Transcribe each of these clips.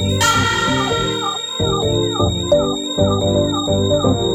Thank you.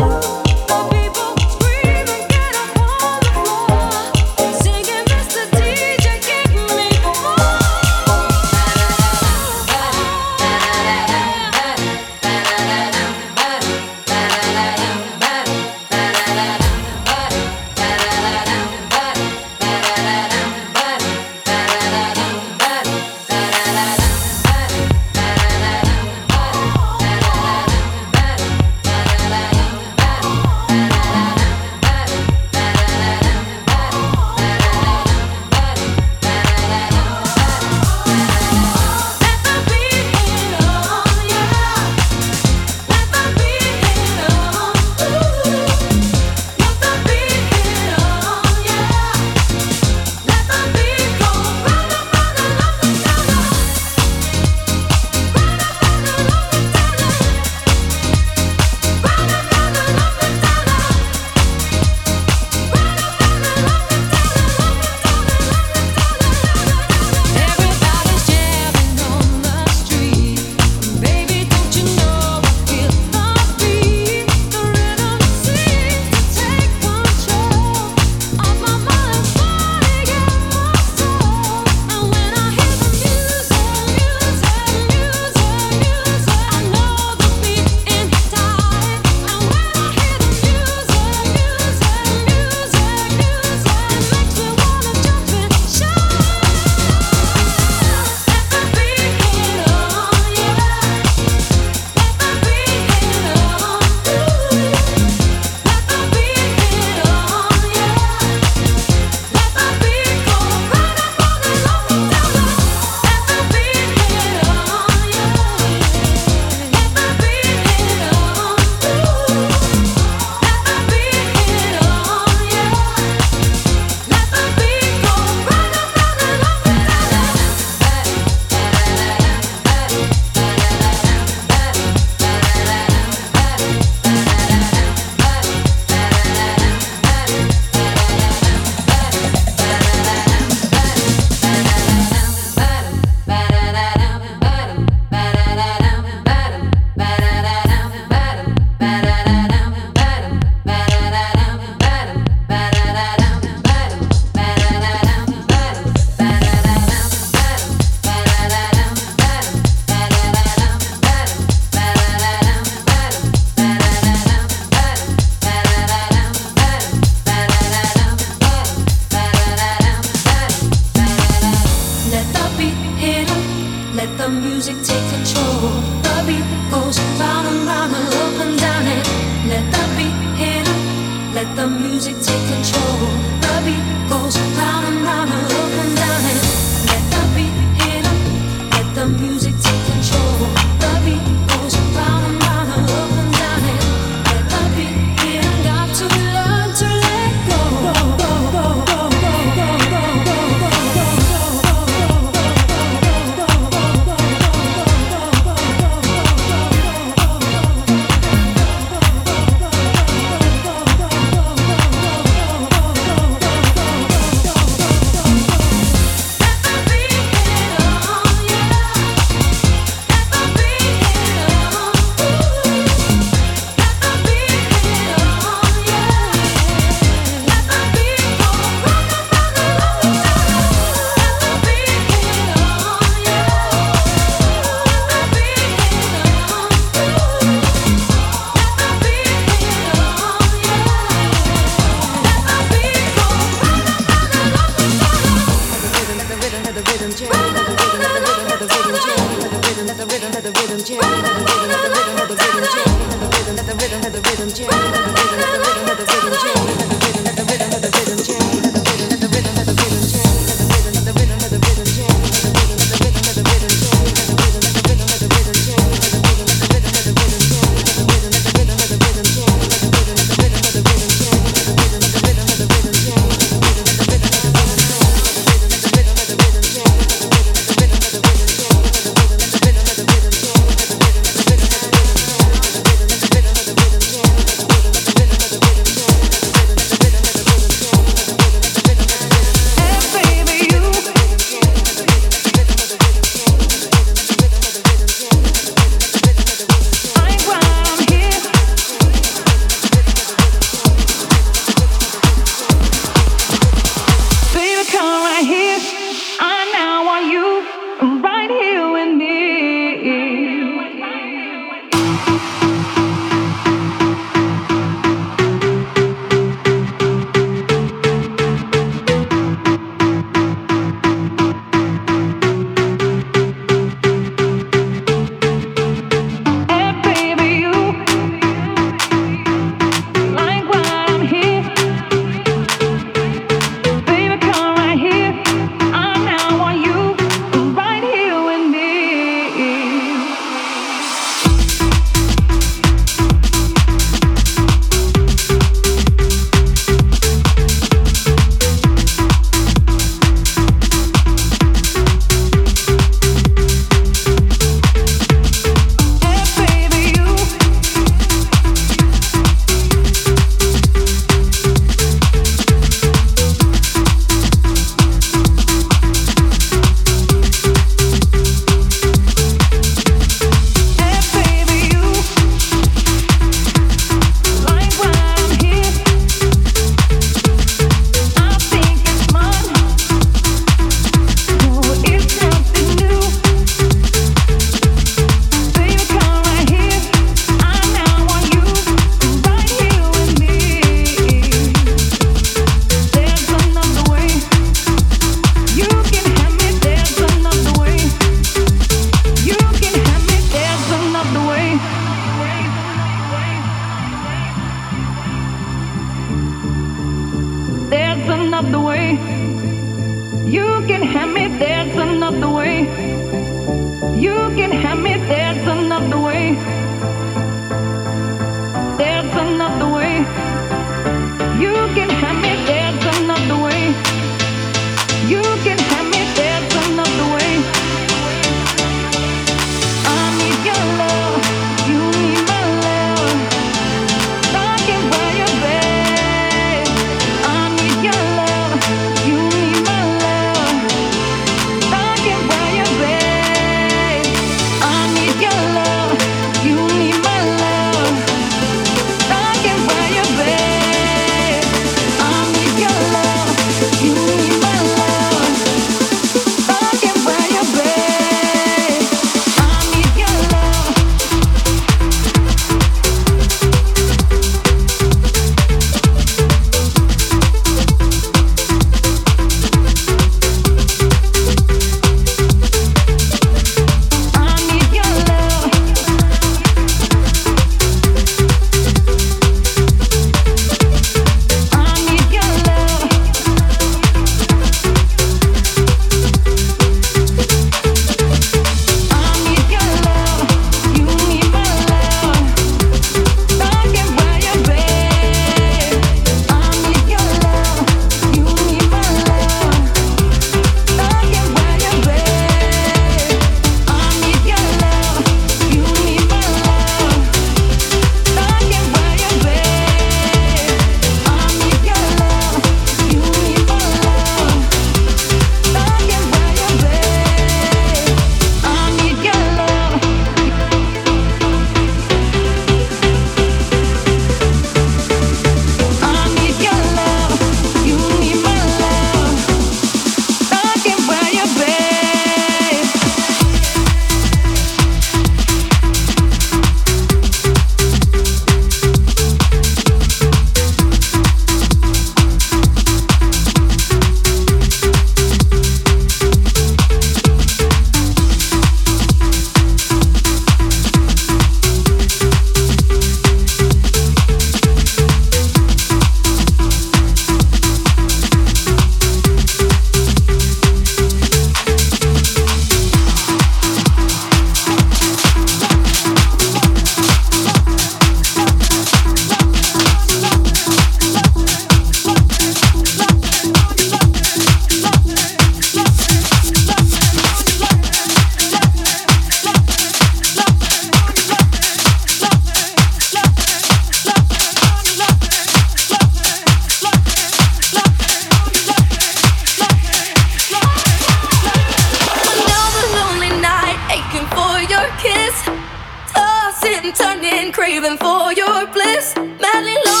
Tossing, turning, craving for your bliss. Madly long.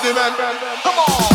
come on.